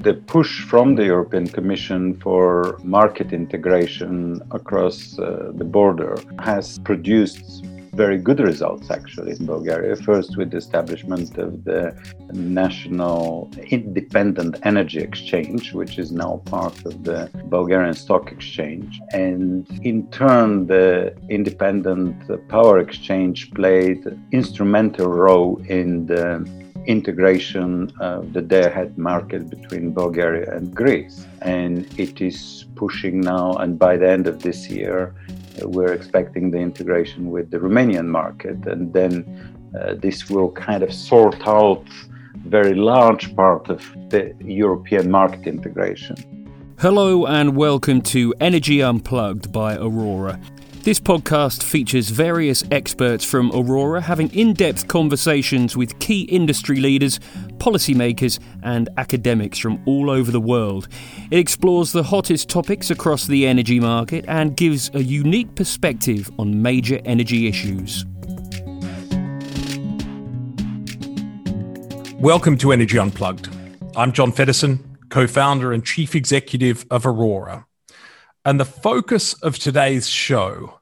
The push from the European Commission for market integration across uh, the border has produced very good results actually in Bulgaria. First, with the establishment of the National Independent Energy Exchange, which is now part of the Bulgarian Stock Exchange. And in turn, the Independent Power Exchange played instrumental role in the integration of the day-ahead market between Bulgaria and Greece. And it is pushing now, and by the end of this year, we're expecting the integration with the Romanian market, and then uh, this will kind of sort out very large part of the European market integration. Hello and welcome to Energy Unplugged by Aurora. This podcast features various experts from Aurora having in depth conversations with key industry leaders, policymakers, and academics from all over the world. It explores the hottest topics across the energy market and gives a unique perspective on major energy issues. Welcome to Energy Unplugged. I'm John Feddersen, co founder and chief executive of Aurora. And the focus of today's show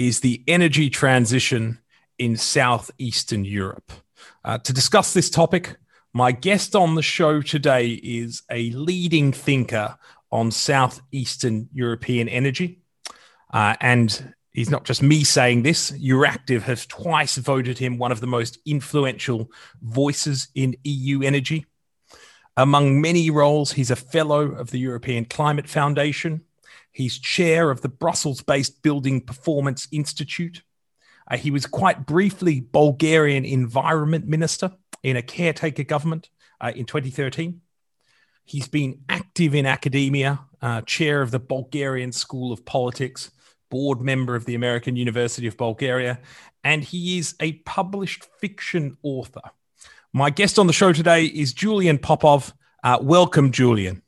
is the energy transition in southeastern Europe. Uh, to discuss this topic, my guest on the show today is a leading thinker on southeastern European energy. Uh, and he's not just me saying this, Euractiv has twice voted him one of the most influential voices in EU energy. Among many roles, he's a fellow of the European Climate Foundation, He's chair of the Brussels based Building Performance Institute. Uh, he was quite briefly Bulgarian environment minister in a caretaker government uh, in 2013. He's been active in academia, uh, chair of the Bulgarian School of Politics, board member of the American University of Bulgaria, and he is a published fiction author. My guest on the show today is Julian Popov. Uh, welcome, Julian.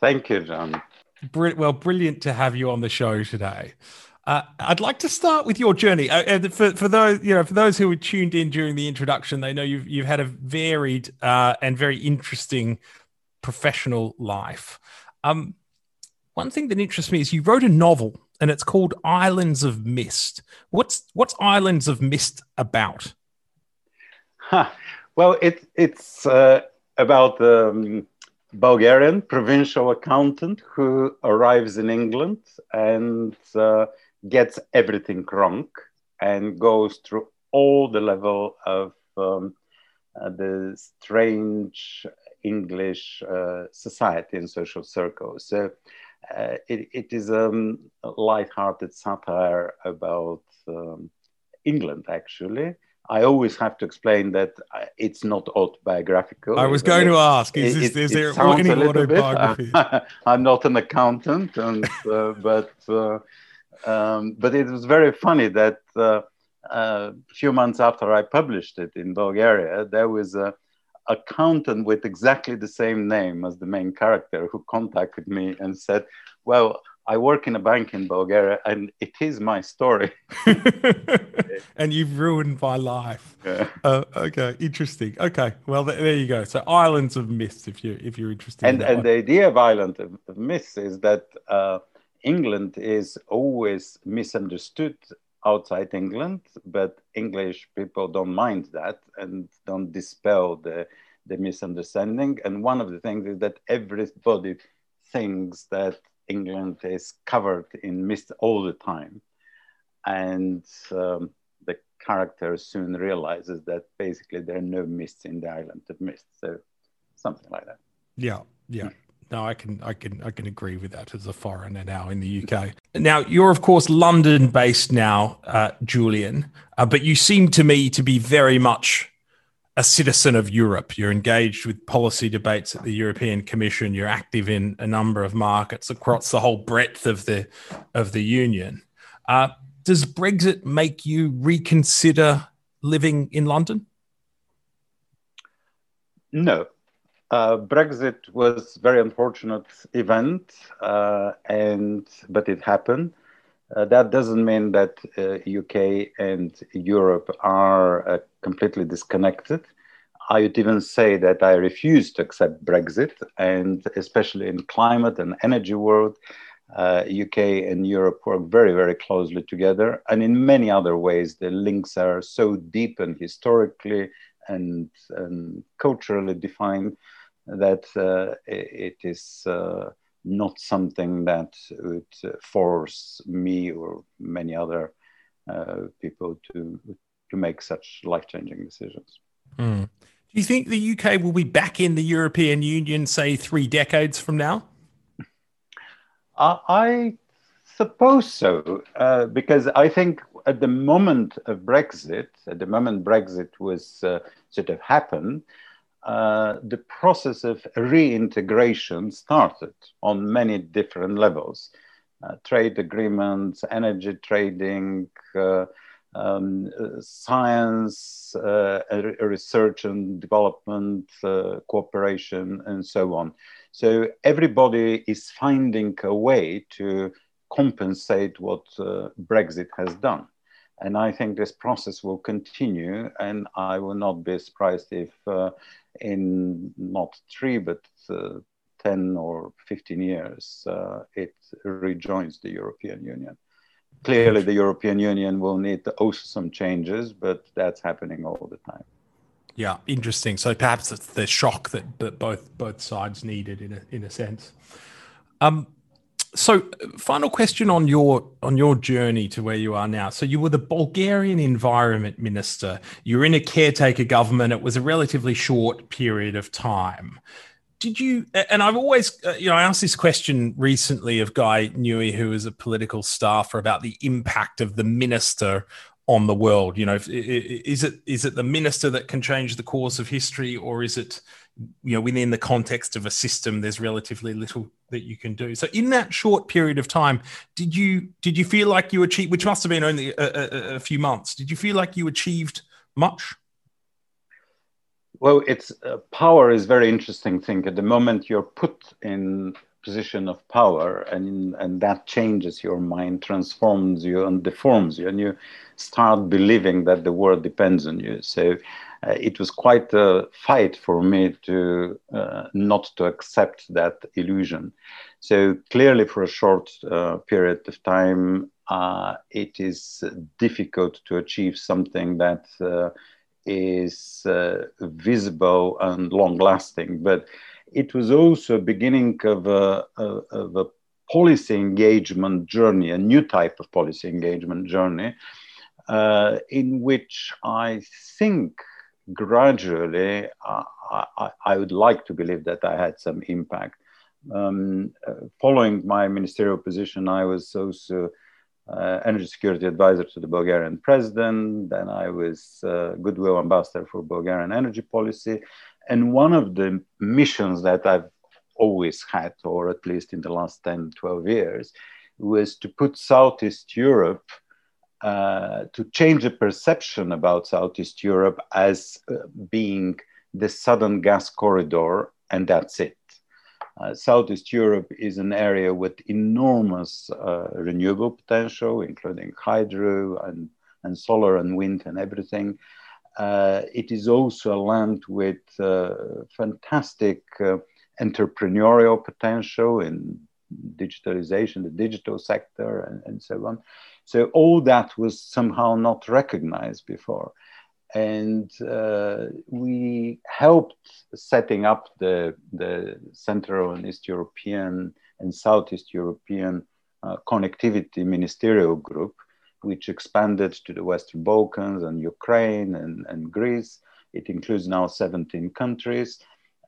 Thank you, John. Well, brilliant to have you on the show today. Uh, I'd like to start with your journey. Uh, for, for those you know, for those who were tuned in during the introduction, they know you've you've had a varied uh, and very interesting professional life. Um, one thing that interests me is you wrote a novel, and it's called Islands of Mist. What's what's Islands of Mist about? Huh. Well, it, it's uh, about um, Bulgarian provincial accountant who arrives in England and uh, gets everything wrong and goes through all the level of um, uh, the strange English uh, society and social circles. So uh, it, it is um, a light-hearted satire about um, England, actually. I always have to explain that uh, it's not autobiographical. I was going to ask: Is, it, is, there any autobiography? I'm not an accountant, and uh, but uh, um, but it was very funny that uh, a few months after I published it in Bulgaria, there was a accountant with exactly the same name as the main character who contacted me and said, "Well." I work in a bank in Bulgaria, and it is my story. and you've ruined my life. Yeah. Uh, okay, interesting. Okay, well there you go. So islands of myths, if you if you're interested. And in and the idea of island of, of mist is that uh, England is always misunderstood outside England, but English people don't mind that and don't dispel the the misunderstanding. And one of the things is that everybody thinks that England is covered in mist all the time. And um, the character soon realizes that basically there are no mists in the island of mist. So something like that. Yeah, yeah. No, I can, I can, I can agree with that as a foreigner now in the UK. Now you're of course London based now, uh, Julian, uh, but you seem to me to be very much a citizen of Europe. You're engaged with policy debates at the European Commission. You're active in a number of markets across the whole breadth of the of the Union. Uh, does Brexit make you reconsider living in London? No. Uh, Brexit was very unfortunate event, uh, and but it happened. Uh, that doesn't mean that uh, UK and Europe are uh, completely disconnected. I would even say that I refuse to accept Brexit, and especially in climate and energy world, uh, UK and Europe work very, very closely together. And in many other ways, the links are so deep and historically and, and culturally defined that uh, it is uh, not something that would force me or many other uh, people to, to make such life changing decisions. Mm. Do you think the UK will be back in the European Union, say, three decades from now? Uh, I suppose so, uh, because I think at the moment of Brexit, at the moment Brexit was uh, sort of happened, uh, the process of reintegration started on many different levels. Uh, trade agreements, energy trading, uh, um, science, research and development, cooperation, and so on. So everybody is finding a way to compensate what uh, Brexit has done. And I think this process will continue. And I will not be surprised if uh, in not three, but uh, 10 or 15 years, uh, it rejoins the European Union. Clearly, the European Union will need to also some changes, but that's happening all the time. Yeah, interesting. So perhaps it's the shock that, that both both sides needed in a in a sense. Um, so final question on your on your journey to where you are now. So you were the Bulgarian environment minister. You were in a caretaker government. It was a relatively short period of time. Did you? And I've always, uh, you know, I asked this question recently of Guy Newey, who is a political staffer, about the impact of the minister on the world? You know, is it is it the minister that can change the course of history, or is it you know within the context of a system there's relatively little that you can do. So in that short period of time did you did you feel like you achieved which must have been only a, a, a few months did you feel like you achieved much? Well it's uh, power is very interesting thing. At the moment you're put in position of power and and that changes your mind transforms you and deforms you and you start believing that the world depends on you. So it was quite a fight for me to uh, not to accept that illusion. So clearly, for a short uh, period of time, uh, it is difficult to achieve something that uh, is uh, visible and long lasting. But it was also a beginning of a, of a policy engagement journey, a new type of policy engagement journey uh, in which I think gradually uh, I, I, would like to believe that I had some impact. Um, uh, following my ministerial position, I was also uh, energy security advisor to the Bulgarian president. Then I was uh, goodwill ambassador for Bulgarian energy policy. And one of the missions that I've always had, or at least in the last 10, 12 years, was to put Southeast Europe to change the perception about Southeast Europe as uh, being the southern gas corridor, and that's it. Uh, Southeast Europe is an area with enormous uh, renewable potential, including hydro and, and solar and wind and everything. Uh, it is also a land with fantastic entrepreneurial potential in digitalization, the digital sector, and, and so on. So all that was somehow not recognized before. And uh, we helped setting up the, the Central and East European and Southeast European uh, connectivity ministerial group, which expanded to the Western Balkans and Ukraine and, and Greece. It includes now 17 countries.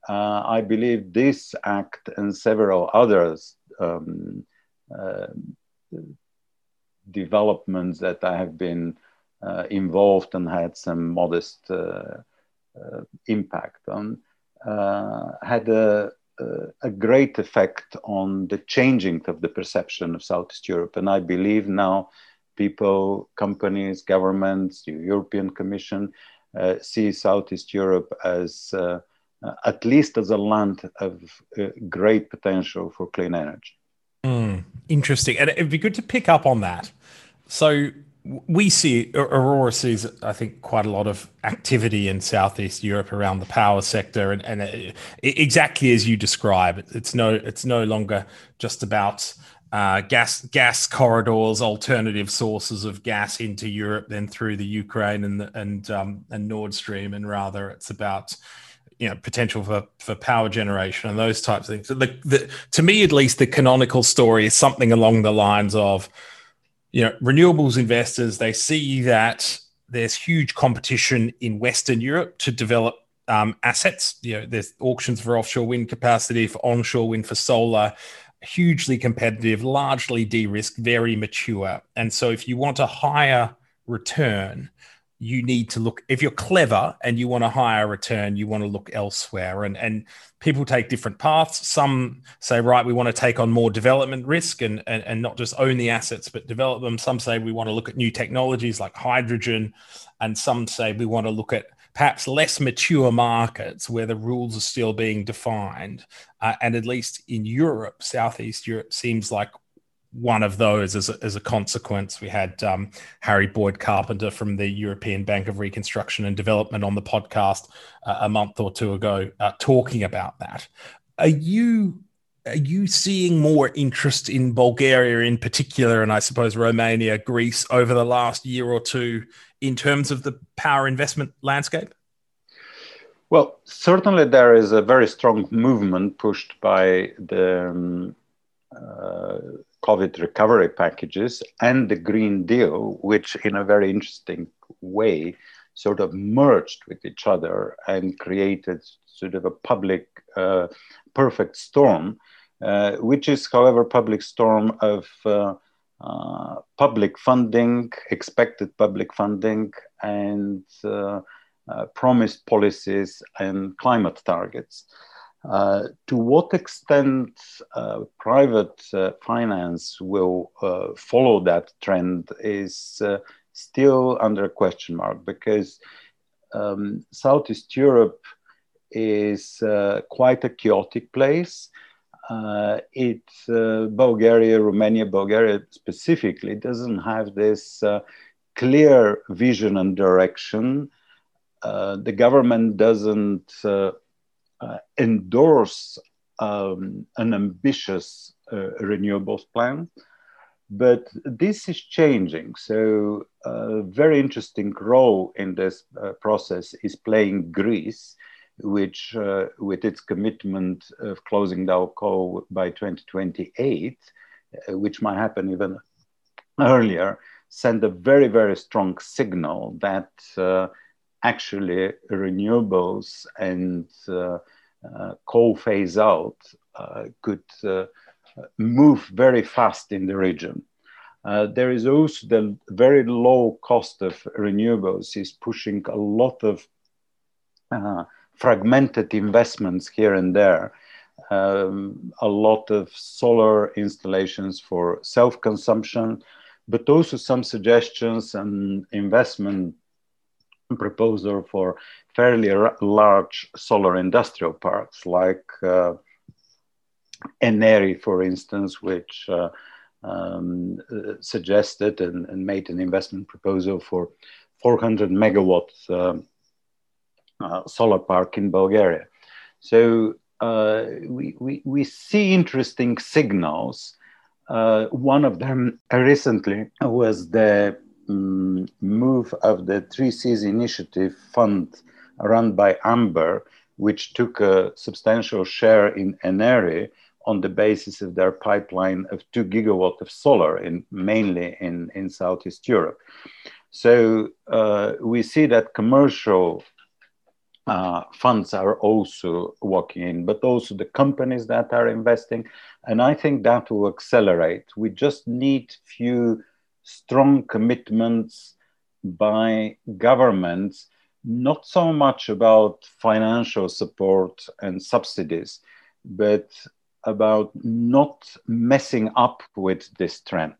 Uh, I believe this act and several others um, uh, developments that I have been uh, involved and had some modest uh, uh, impact on uh, had a, a, great effect on the changing of the perception of Southeast Europe. And I believe now people, companies, governments, the European Commission uh, see Southeast Europe as uh, at least as a land of great potential for clean energy. Mm, interesting. And it'd be good to pick up on that. So we see Aurora sees, I think, quite a lot of activity in Southeast Europe around the power sector, and, exactly as you describe, it's no it's no longer just about uh, gas gas corridors, alternative sources of gas into Europe, then through the Ukraine and and um, and Nord Stream, and rather it's about you know potential for for power generation and those types of things. So the, to me, at least, the canonical story is something along the lines of you know renewables investors they see that there's huge competition in Western Europe to develop um, assets. You know, there's auctions for offshore wind capacity, for onshore wind, for solar hugely competitive, largely de risked, very mature. And so, if you want a higher return, you need to look if you're clever and you want a higher return you want to look elsewhere. And and people take different paths. Some say right we want to take on more development risk and and, and not just own the assets but develop them. Some say we want to look at new technologies like hydrogen. And some say we want to look at perhaps less mature markets where the rules are still being defined. Uh, and at least in Europe, Southeast Europe seems like one of those as a, as a consequence. We had um, Harry Boyd Carpenter from the European Bank of Reconstruction and Development on the podcast uh, a month or two ago uh, talking about that. Are you are you seeing more interest in Bulgaria in particular, and I suppose Romania, Greece over the last year or two in terms of the power investment landscape? Well, certainly there is a very strong movement pushed by the um, uh, COVID recovery packages and the Green Deal, which in a very interesting way sort of merged with each other and created sort of a public uh, perfect storm, uh, which is, however, public storm of uh, uh, public funding, expected public funding, and uh, uh, promised policies and climate targets. Uh, to what extent uh, private finance will follow that trend is still under question mark because um, Southeast Europe is quite a chaotic place uh, it uh, Bulgaria, Romania, Bulgaria specifically doesn't have this uh, clear vision and direction. Uh, the government doesn't uh, uh, endorse um, an ambitious renewables plan, but this is changing. So, a very interesting role in this process is playing Greece which, uh, with its commitment of closing down coal by 2028, uh, which might happen even earlier, send a very, very strong signal that uh, actually renewables and uh, uh, coal phase out uh, could move very fast in the region. there is also the very low cost of renewables is pushing a lot of fragmented investments here and there. Um, a lot of solar installations for self consumption, but also some suggestions and investment proposal for fairly large solar industrial parks like uh, Enery, for instance, which uh, um, suggested and, and, made an investment proposal for 400 megawatts uh, uh, solar park in Bulgaria. So uh, we, we, we see interesting signals. Uh, one of them recently was the um, move of the Three Seas Initiative Fund run by Amber, which took a substantial share in Enery on the basis of their pipeline of two gigawatt of solar, in, mainly in, in Southeast Europe. So uh, we see that commercial uh, funds are also walking in, but also the companies that are investing. And I think that will accelerate. We just need few strong commitments by governments, not so much about financial support and subsidies, but about not messing up with this trend.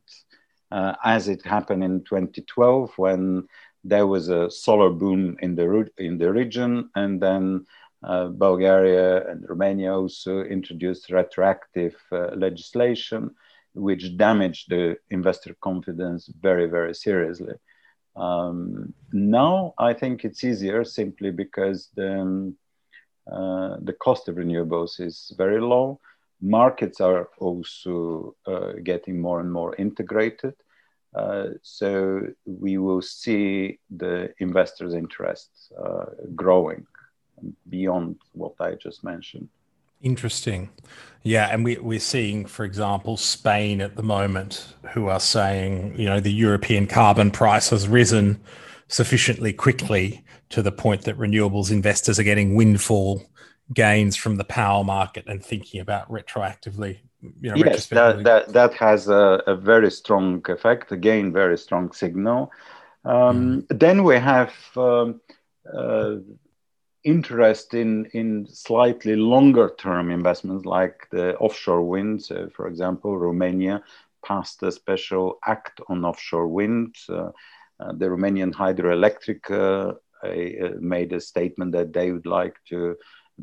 Uh, as it happened in 2012 when there was a solar boom in the in the region, and then uh, Bulgaria and Romania also introduced retroactive uh, legislation, which damaged the investor confidence very, very seriously. Um, now I think it's easier simply because the, um, uh, the cost of renewables is very low. Markets are also uh, getting more and more integrated. Uh, so we will see the investors' interest uh, growing beyond what I just mentioned. Interesting. Yeah, and we, we're seeing, for example, Spain at the moment, who are saying, you know, the European carbon price has risen sufficiently quickly to the point that renewables investors are getting windfall gains from the power market and thinking about retroactively. You know, yes, that, that, that has a, a, very strong effect, again, very strong signal. Um, mm. Then we have um, uh, interest in, in slightly longer term investments like the offshore wind. So for example, Romania passed a special act on offshore wind. Uh, uh, the Romanian hydroelectric uh, made a statement that they would like to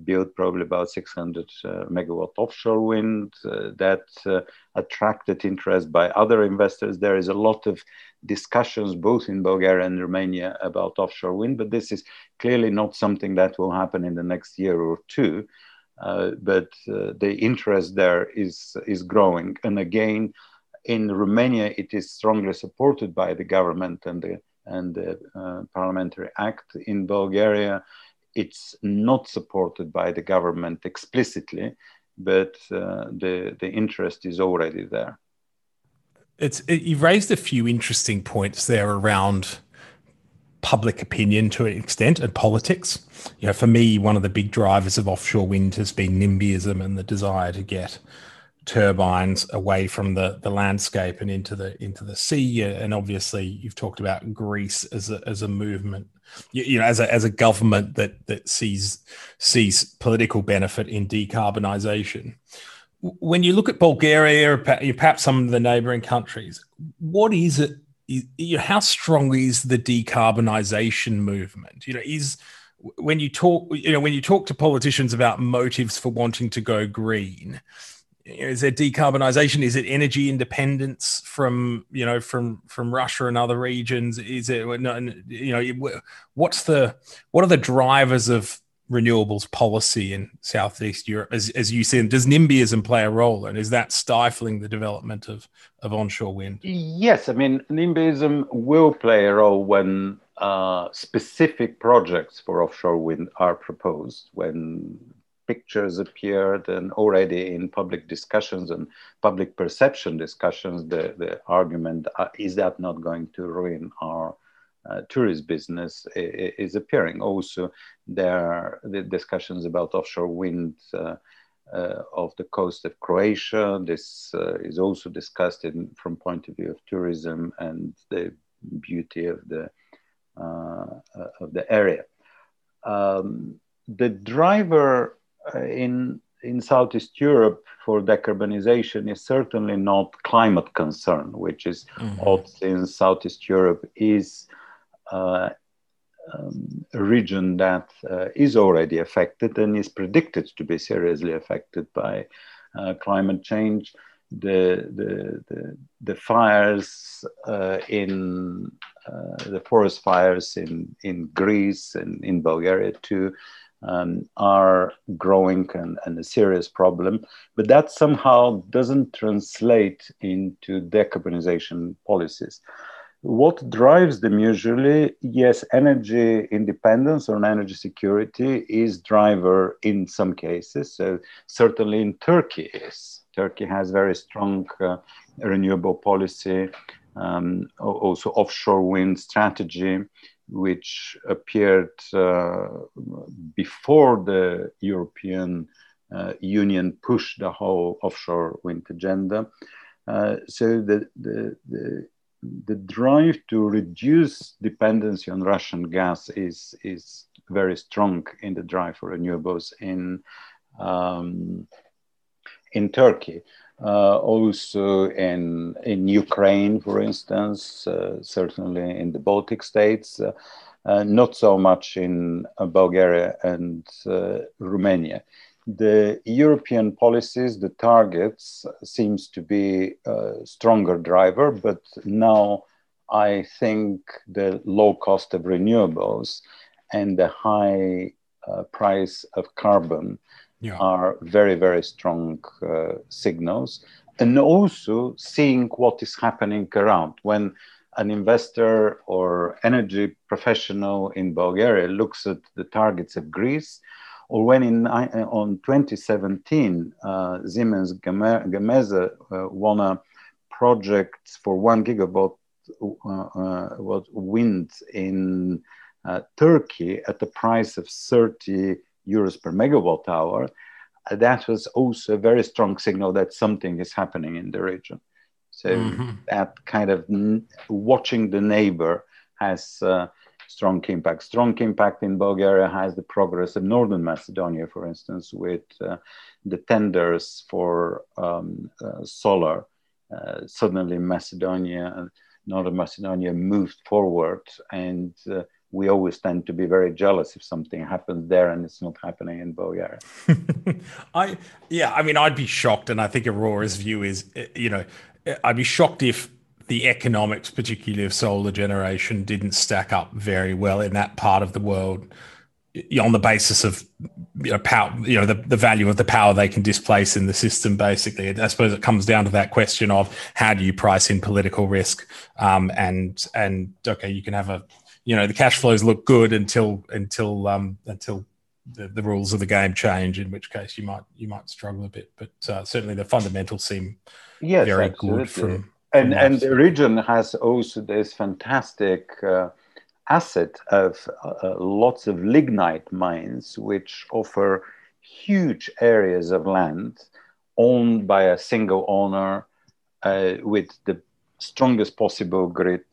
built probably about 600 uh, megawatt offshore wind uh, that uh, attracted interest by other investors. There is a lot of discussions both in Bulgaria and Romania about offshore wind, but this is clearly not something that will happen in the next year or two. Uh, but uh, the interest there is is growing, and again, in Romania, it is strongly supported by the government and the and the uh, parliamentary act. In Bulgaria, it's not supported by the government explicitly, but uh, the the interest is already there. It's it, you've raised a few interesting points there around public opinion to an extent and politics. You know, for me, one of the big drivers of offshore wind has been NIMBYism and the desire to get turbines away from the, the landscape and into the into the sea. And obviously, you've talked about Greece as a, as a movement you, you, know, as a as a government that that sees sees political benefit in decarbonisation. When you look at Bulgaria perhaps some of the neighbouring countries, what is it? You know, how strong is the decarbonisation movement? You know, is when you talk, you know, when you talk to politicians about motives for wanting to go green, is there decarbonisation? Is it energy independence from you know from from Russia and other regions? Is it you know what's the what are the drivers of renewables policy in Southeast Europe as, as you see Does NIMBYism play a role, and is that stifling the development of of onshore wind? Yes, I mean NIMBYism will play a role when uh, specific projects for offshore wind are proposed when pictures appeared and already in public discussions and public perception discussions, the, the argument uh, is that not going to ruin our uh, tourist business is appearing. Also, there are the discussions about offshore wind uh, uh, of the coast of Croatia. This uh, is also discussed in, from point of view of tourism and the beauty of the uh, of the area. Um, the driver uh, in in Southeast Europe for decarbonization is certainly not climate concern, which is mm-hmm. odd since Southeast Europe is uh, um, a region that uh, is already affected and is predicted to be seriously affected by uh, climate change. The, the, the, the fires uh, in uh, the forest fires in, in Greece and in Bulgaria too um, are growing and, and, a serious problem, but that somehow doesn't translate into decarbonization policies. What drives them usually, yes, energy independence or energy security is driver in some cases. So certainly in Turkey is. Turkey has very strong uh, renewable policy, um, also offshore wind strategy which appeared uh, before the European uh, Union pushed the whole offshore wind agenda. Uh, so the, the, the, the, drive to reduce dependency on Russian gas is, is very strong in the drive for renewables in, um, in Turkey. Uh, also in in Ukraine, for instance, uh, certainly in the Baltic states, uh, uh not so much in uh, Bulgaria and uh, Romania. the European policies, the targets seems to be a stronger driver, but now I think the low cost of renewables and the high price of carbon yeah. are very, very strong uh, signals. And also seeing what is happening around. When an investor or energy professional in Bulgaria looks at the targets of Greece, or when in on 2017 uh, Siemens Gamesa uh, won a project for one gigawatt uh, uh wind in uh, Turkey at the price of 30 euros per megawatt hour, uh, that was also a very strong signal that something is happening in the region. So mm-hmm. that kind of n- watching the neighbor has uh, strong impact. Strong impact in Bulgaria has the progress of Northern Macedonia, for instance, with uh, the tenders for um, uh, solar. Uh, suddenly, Macedonia, Northern Macedonia moved forward, and uh, we always tend to be very jealous if something happens there and it's not happening in Bulgaria. I yeah, I mean, I'd be shocked, and I think Aurora's view is, you know, I'd be shocked if the economics, particularly of solar generation, didn't stack up very well in that part of the world on the basis of you know power you know the, the value of the power they can displace in the system basically i suppose it comes down to that question of how do you price in political risk um, and and okay you can have a you know the cash flows look good until until um, until the, the rules of the game change. In which case you might you might struggle a bit, but uh, certainly the fundamentals seem yes, very absolutely. good from. from and and the region has also this fantastic. Uh, asset of uh, lots of lignite mines, which offer huge areas of land owned by a single owner uh, with the strongest possible grid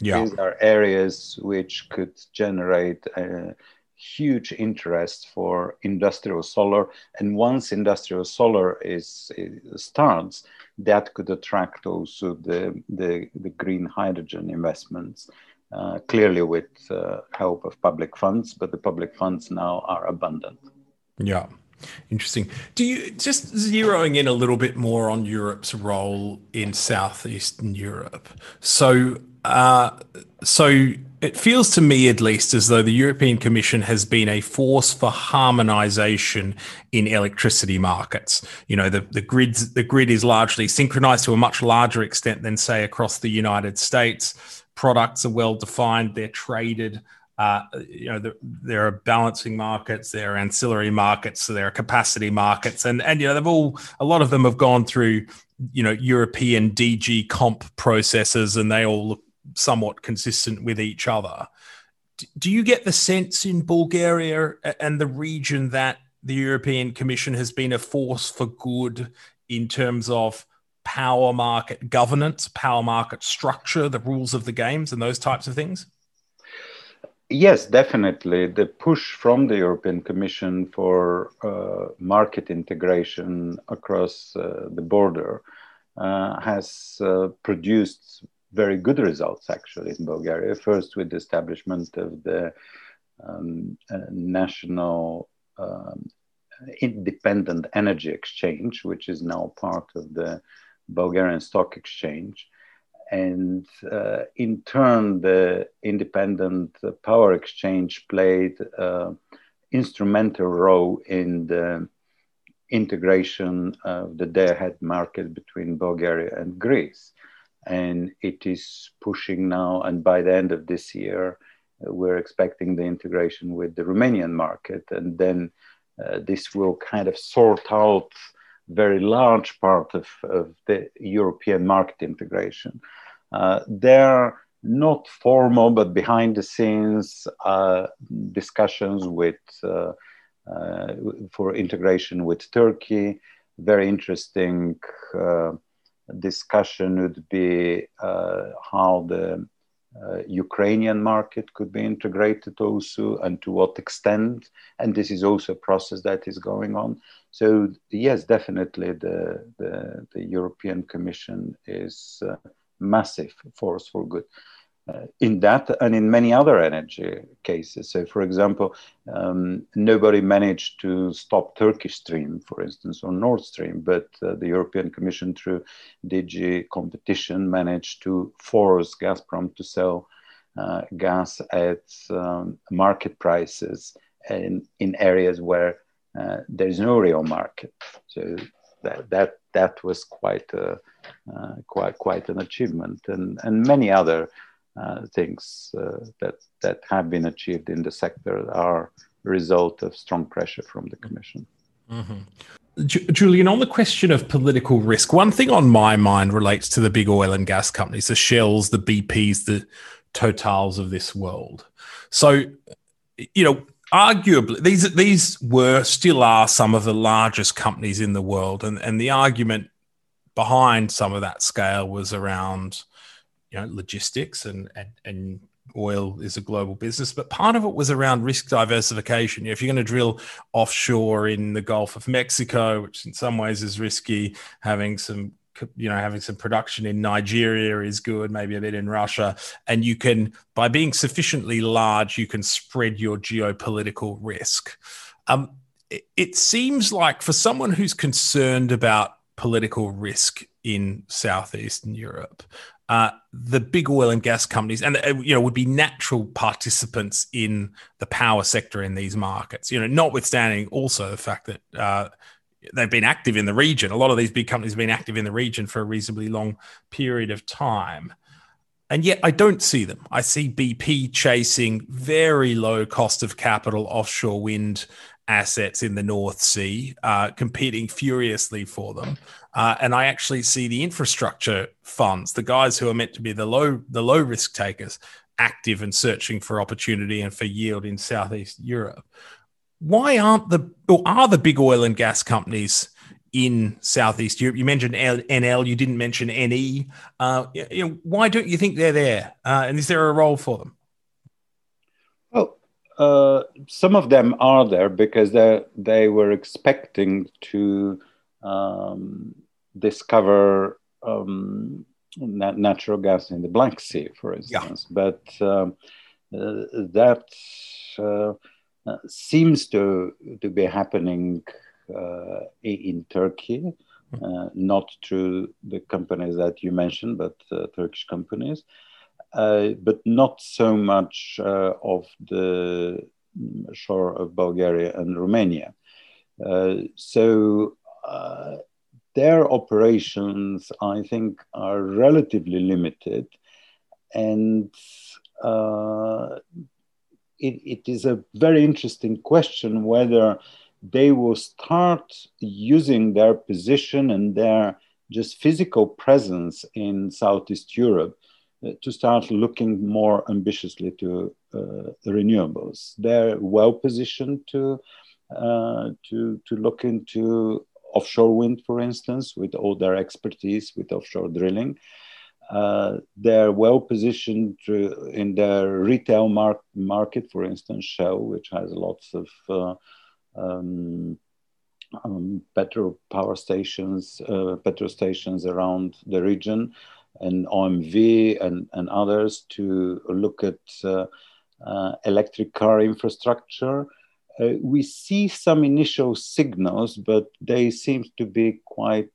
yeah. These are areas which could generate a huge interest for industrial solar. And once industrial solar is, is starts, that could attract also the, the, the green hydrogen investments. Uh, clearly with uh, help of public funds, but the public funds now are abundant. Yeah. Interesting. Do you just zeroing in a little bit more on Europe's role in southeastern Europe? So, uh, so it feels to me, at least, as though the European Commission has been a force for harmonization in electricity markets. You know, the, the grids, the grid is largely synchronized to a much larger extent than, say, across the United States. Products are well defined; they're traded. Uh, you know, the, there are balancing markets, there are ancillary markets, so there are capacity markets, and and you know, they've all a lot of them have gone through you know European DG comp processes, and they all look somewhat consistent with each other. Do you get the sense in Bulgaria and the region that the European Commission has been a force for good in terms of power market governance, power market structure, the rules of the games, and those types of things? Yes, definitely. The push from the European Commission for uh, market integration across uh, the border uh, has uh, produced very good results actually in Bulgaria. First, with the establishment of the um, uh, national um, independent energy exchange, which is now part of the Bulgarian Stock Exchange. And uh, in turn, the independent power exchange played an instrumental role in the integration of the day ahead market between Bulgaria and Greece and it is pushing now. And by the end of this year, uh, we're expecting the integration with the Romanian market, and then uh, this will kind of sort out very large part of, of the European market integration. Uh, there not formal but behind the scenes uh, discussions with uh, uh, for integration with Turkey. Very interesting discussion would be uh, how the uh, Ukrainian market could be integrated also and to what extent. And this is also a process that is going on. So, yes, definitely the, the, the European Commission is a massive force for good. Uh, in that and in many other energy cases. So, for example, um, nobody managed to stop Turkish Stream, for instance, or Nord Stream, but uh, the European Commission, through DG competition, managed to force Gazprom to sell uh, gas at um, market prices in, in areas where uh, there's no real market. So that that that was quite a, uh, quite quite an achievement, and and many other uh, things uh, that that have been achieved in the sector are a result of strong pressure from the Commission. Mm-hmm. Julian, on the question of political risk, one thing on my mind relates to the big oil and gas companies, the Shells, the BPs, the Totals of this world. So, you know, arguably these these were still are some of the largest companies in the world, and and the argument behind some of that scale was around you know logistics and and, and oil is a global business, but part of it was around risk diversification. If you're going to drill offshore in the Gulf of Mexico, which in some ways is risky, having some you know having some production in Nigeria is good, maybe a bit in Russia, and you can by being sufficiently large, you can spread your geopolitical risk. Um, it seems like for someone who's concerned about political risk in southeastern Europe, uh, the big oil and gas companies, and uh, you know, would be natural participants in the power sector in these markets. You know, notwithstanding also the fact that uh, they've been active in the region. A lot of these big companies have been active in the region for a reasonably long period of time. And yet I don't see them. I see BP chasing very low cost of capital offshore wind assets in the North Sea, uh, competing furiously for them. Uh, and I actually see the infrastructure funds, the guys who are meant to be the low the low risk takers, active and searching for opportunity and for yield in Southeast Europe why aren't the or are the big oil and gas companies in Southeast Europe? You mentioned NL, you didn't mention NE. Uh, you know, why don't you think they're there? Uh, and is there a role for them? Well, uh, some of them are there because they they were expecting to um, discover um, natural gas in the Black Sea, for instance. Yeah. But um, uh, that uh, uh, seems to, to be happening uh, in Turkey, hmm. uh, not through the companies that you mentioned, but Turkish companies. but not so much of the shore of Bulgaria and Romania. so their operations, I think, are relatively limited, and uh, it, it is a very interesting question whether they will start using their position and their just physical presence in Southeast Europe uh, to start looking more ambitiously to uh, renewables. They're well positioned to, uh, to, to look into offshore wind, for instance, with all their expertise with offshore drilling. Uh, they're well positioned to, in the retail mar- market, for instance, Shell, which has lots of uh, um, um, petrol power stations, uh, petrol stations around the region, and OMV and, and others to look at uh, uh, electric car infrastructure. Uh, we see some initial signals, but they seem to be quite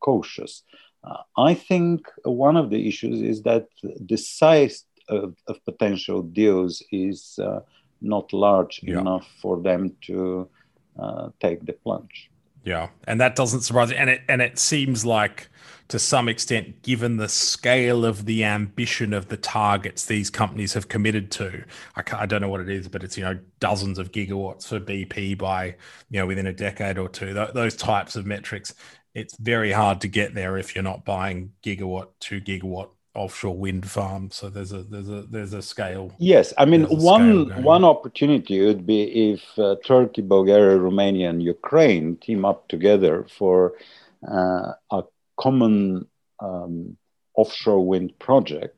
cautious. Uh, I think one of the issues is that the size of, of potential deals is uh, not large yeah. enough for them to uh, take the plunge. Yeah, and that doesn't surprise me. And it and it seems like, to some extent, given the scale of the ambition of the targets these companies have committed to, I, I don't know what it is, but it's you know dozens of gigawatts for BP by you know within a decade or two. Th- those types of metrics it's very hard to get there if you're not buying gigawatt, two gigawatt offshore wind farm. So there's a there's a there's a scale. Yes, I mean one one opportunity would be if uh, Turkey, Bulgaria, Romania, and Ukraine team up together for uh, a common um, offshore wind project.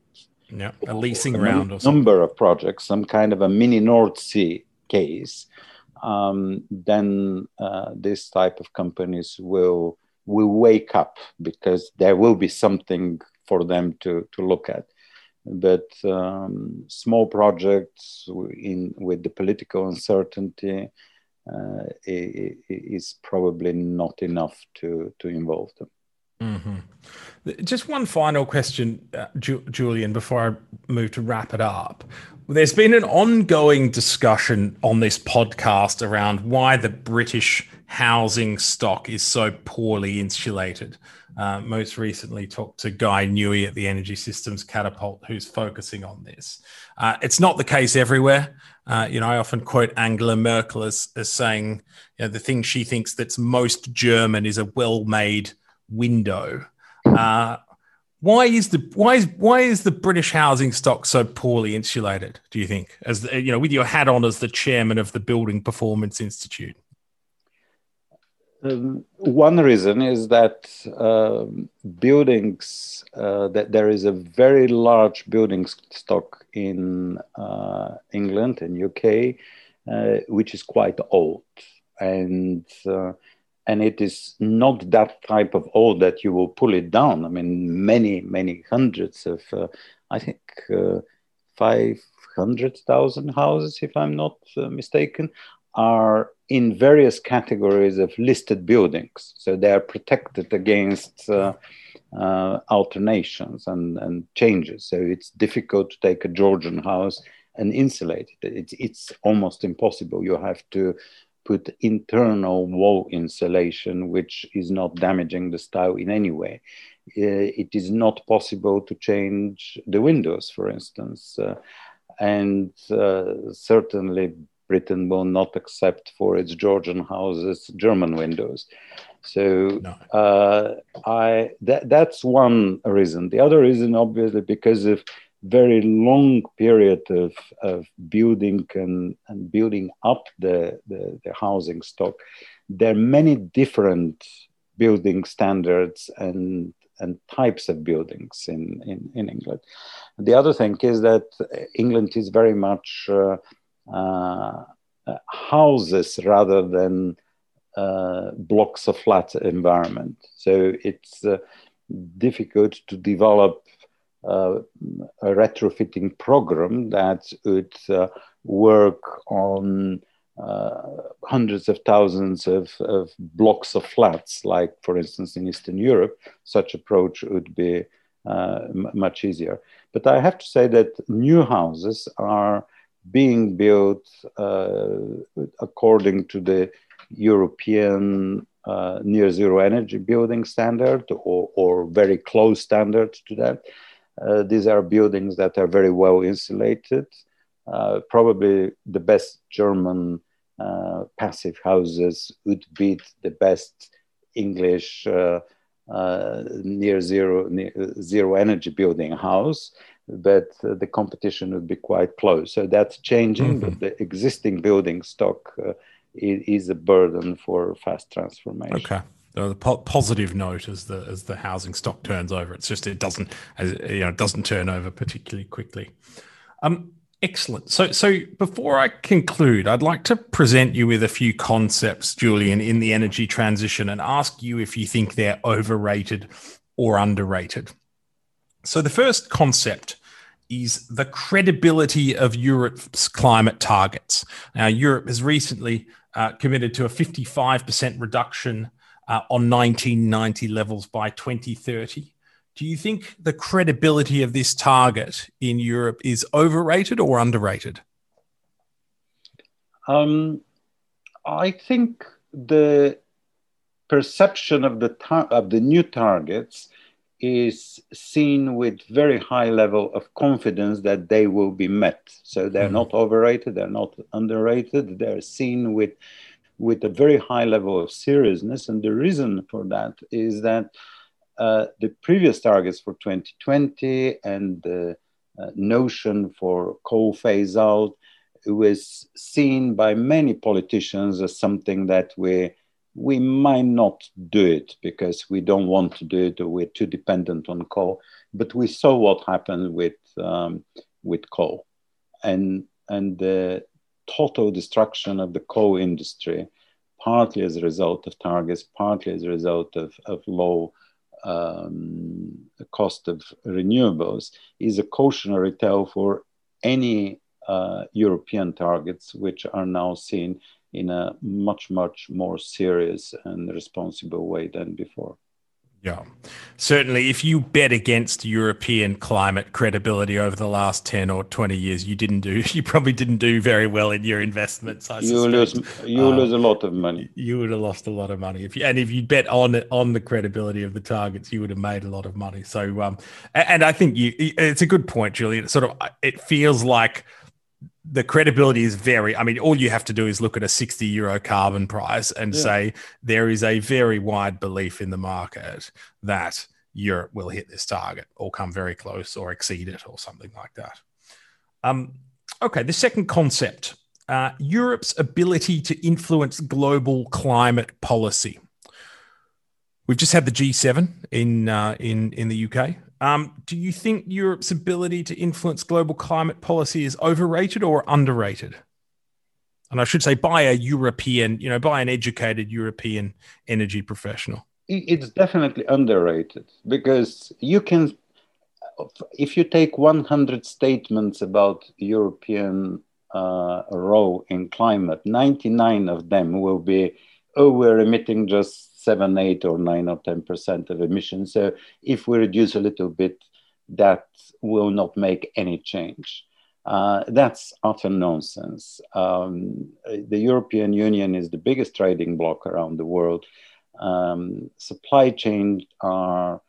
Yeah, a leasing round or number of projects, some kind of a mini North Sea case. Um, then uh, this type of companies will will wake up because there will be something for them to, to look at. but um, small projects in with the political uncertainty uh, is probably not enough to to involve them. Mm-hmm. Just one final question, uh, Ju- Julian, before I move to wrap it up. There's been an ongoing discussion on this podcast around why the British housing stock is so poorly insulated. Uh, most recently, talked to Guy Newey at the Energy Systems Catapult, who's focusing on this. Uh, it's not the case everywhere. Uh, you know, I often quote Angela Merkel as, as saying, you know, the thing she thinks that's most German is a well-made window. Uh, why is the why is why is the British housing stock so poorly insulated? Do you think, as you know, with your hat on as the chairman of the Building Performance Institute? Um, one reason is that um, buildings uh, that there is a very large building stock in uh, England and UK, uh, which is quite old, and uh, and it is not that type of old that you will pull it down. I mean, many many hundreds of, uh, I think, uh, five hundred thousand houses, if I'm not mistaken, are in various categories of listed buildings. So they are protected against uh, uh, alternations and, and changes. So it's difficult to take a Georgian house and insulate it. It's, it's almost impossible. You have to put internal wall insulation, which is not damaging the style in any way. Uh, it is not possible to change the windows, for instance. Uh, and uh, certainly Britain will not accept for its Georgian houses German windows. So no. uh, I that, that's one reason. The other reason, obviously, because of very long period of, of building and, and building up the, the, the housing stock, there are many different building standards and and types of buildings in, in, in England. The other thing is that England is very much uh, uh, houses rather than uh, blocks of flat environment. So it's uh, difficult to develop a retrofitting program that would uh, work on uh, hundreds of thousands of, of, blocks of flats, like for instance in Eastern Europe. Such approach would be uh, m- much easier. But I have to say that new houses are being built uh, according to the European uh, near zero energy building standard or, or very close standard to that. Uh, these are buildings that are very well insulated. Uh, probably the best German uh, passive houses would beat the best English uh, near zero near zero energy building house but uh, the competition would be quite close. So that's changing, mm-hmm. but the existing building stock uh, is, is, a burden for fast transformation. Okay. Uh, the po- positive note as the as the housing stock turns over, it's just it doesn't as, you know it doesn't turn over particularly quickly. Um, excellent. So so before I conclude, I'd like to present you with a few concepts, Julian, in the energy transition, and ask you if you think they're overrated or underrated. So, the first concept is the credibility of Europe's climate targets. Now, Europe has recently uh, committed to a 55% reduction uh, on 1990 levels by 2030. Do you think the credibility of this target in Europe is overrated or underrated? Um, I think the perception of the tar- of the new targets is seen with very high level of confidence that they will be met. So they're mm-hmm. not overrated, they're not underrated, they're seen with with a very high level of seriousness. And the reason for that is that uh, the previous targets for 2020 and the uh, notion for coal phase out was seen by many politicians as something that we we might not do it because we don't want to do it or we're too dependent on coal. But we saw what happened with um, with coal, and and the total destruction of the coal industry, partly as a result of targets, partly as a result of, of low um, cost of renewables is a cautionary tale for any uh, European targets, which are now seen in a much, much more serious and responsible way than before. Yeah, certainly. If you bet against European climate credibility over the last ten or twenty years, you didn't do. You probably didn't do very well in your investments. I you lose. You um, lose a lot of money. You would have lost a lot of money if you, and if you bet on on the credibility of the targets, you would have made a lot of money. So, um, and I think you. It's a good point, Julian. It sort of. It feels like the credibility is very i mean all you have to do is look at a 60 euro carbon price and yeah. say there is a very wide belief in the market that europe will hit this target or come very close or exceed it or something like that um, okay the second concept uh, europe's ability to influence global climate policy we've just had the g7 in uh, in in the uk um, do you think Europe's ability to influence global climate policy is overrated or underrated? And I should say by a European, you know, by an educated European energy professional. It's definitely underrated because you can, if you take 100 statements about European uh, role in climate, 99 of them will be, oh, we're emitting just seven, eight, or nine or ten percent of emissions. So if we reduce a little bit, that will not make any change. Uh, that's utter nonsense. Um, the European Union is the biggest trading bloc around the world. Um, supply chains are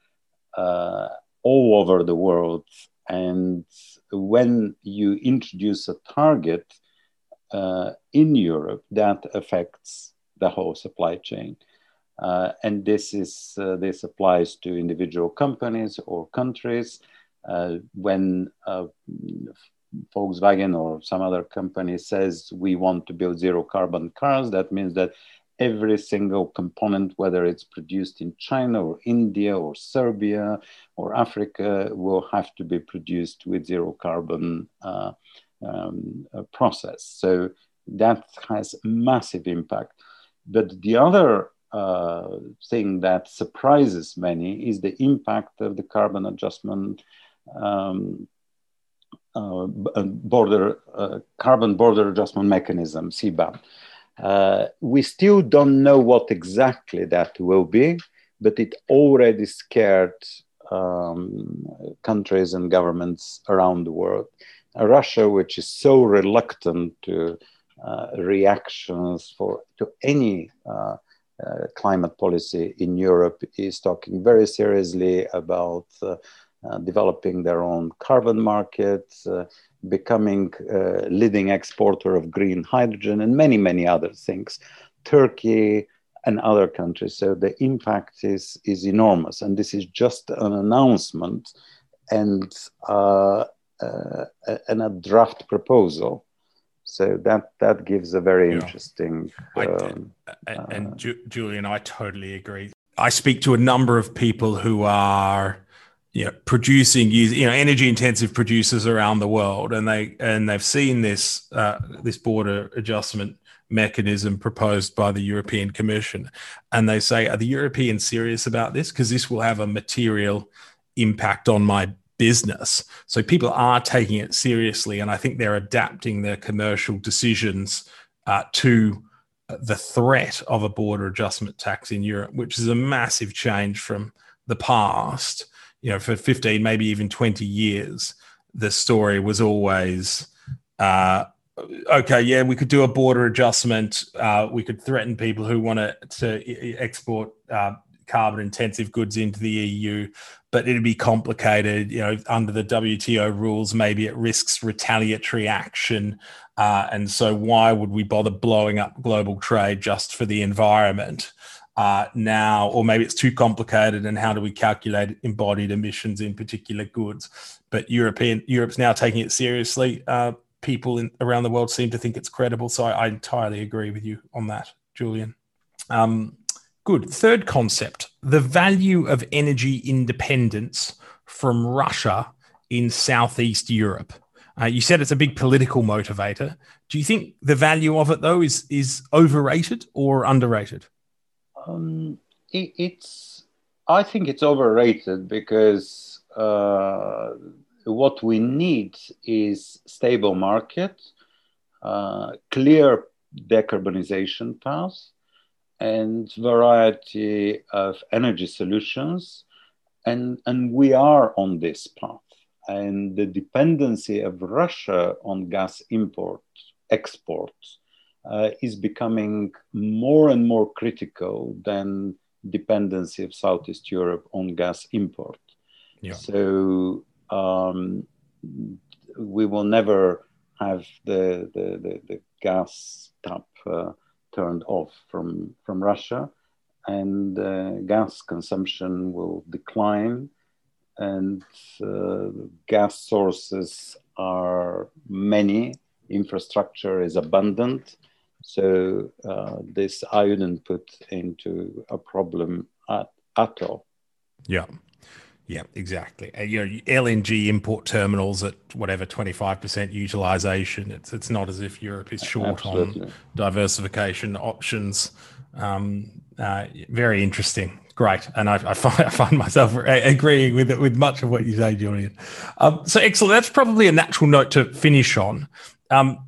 uh, all over the world. And when you introduce a target uh, in Europe, that affects the whole supply chain. Uh, and this is uh, this applies to individual companies or countries. Uh, when uh, Volkswagen or some other company says we want to build zero carbon cars, that means that every single component, whether it's produced in China or India or Serbia or Africa, will have to be produced with zero carbon uh, um, process. So that has massive impact. But the other uh, thing that surprises many is the impact of the carbon adjustment um, uh, uh, border uh, carbon border adjustment mechanism CBAM. Uh, we still don't know what exactly that will be, but it already scared um, countries and governments around the world. Russia, which is so reluctant to reactions for to any uh, climate policy in Europe is talking very seriously about uh, uh, developing their own carbon market, uh, becoming a leading exporter of green hydrogen, and many, many other things. Turkey and other countries. So the impact is, is enormous. And this is just an announcement and, uh, uh, and a draft proposal so that that gives a very yeah. interesting. Um, and, and uh, Ju- Julian, I totally agree. I speak to a number of people who are you know, producing you know energy intensive producers around the world and they and they've seen this uh, this border adjustment mechanism proposed by the European Commission and they say are the Europeans serious about this because this will have a material impact on my business. So people are taking it seriously, and I think they're adapting their commercial decisions uh, to the threat of a border adjustment tax in Europe, which is a massive change from the past. You know, for 15, maybe even 20 years, the story was always uh, okay, yeah, we could do a border adjustment. Uh, we could threaten people who want to export uh, carbon intensive goods into the EU, but it'd be complicated. You know, under the WTO rules, maybe it risks retaliatory action. Uh, and so, why would we bother blowing up global trade just for the environment? Uh, now, or maybe it's too complicated, and how do we calculate embodied emissions in particular goods? But European Europe's now taking it seriously. Uh, people in, around the world seem to think it's credible, so I, I entirely agree with you on that, Julian. Um, Good. Third concept the value of energy independence from Russia in Southeast Europe. Uh, you said it's a big political motivator. Do you think the value of it, though, is, is overrated or underrated? Um, it, it's I think it's overrated because uh, what we need is stable market, uh, clear decarbonization path, and variety of energy solutions, and and we are on this path. And the dependency of Russia on gas import exports uh, is becoming more and more critical than dependency of Southeast Europe on gas import. Yeah. So um, we will never have the, the, the, the gas tap uh, turned off from, from Russia, and uh, gas consumption will decline, and uh, gas sources are many, infrastructure is abundant. So uh, this I wouldn't put into a problem at, at all. Yeah. Yeah, exactly. Uh, you know, LNG import terminals at whatever twenty five percent utilization. It's it's not as if Europe is short Absolutely. on diversification options. Um, uh, very interesting, great, and I, I, find, I find myself agreeing with with much of what you say, Julian. Um, so excellent. That's probably a natural note to finish on. Um,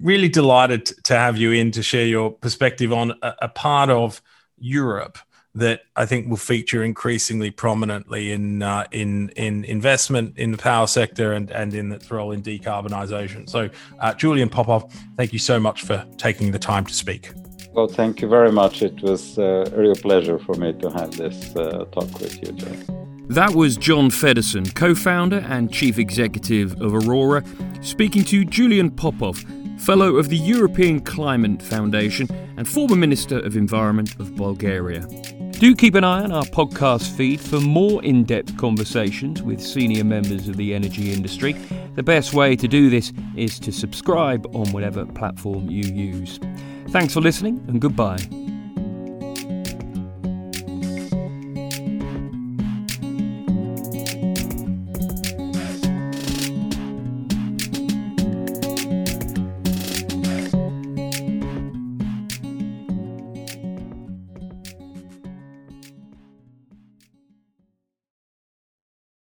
really delighted to have you in to share your perspective on a, a part of Europe that I think will feature increasingly prominently in uh, in in investment in the power sector and and in its role in decarbonisation. So, uh, Julian Popov, thank you so much for taking the time to speak. Well, thank you very much. It was uh, a real pleasure for me to have this uh, talk with you, John. That was John Feddersen, co founder and chief executive of Aurora, speaking to Julian Popov Fellow of the European Climate Foundation and former Minister of Environment of Bulgaria. Do keep an eye on our podcast feed for more in depth conversations with senior members of the energy industry. The best way to do this is to subscribe on whatever platform you use. Thanks for listening and goodbye.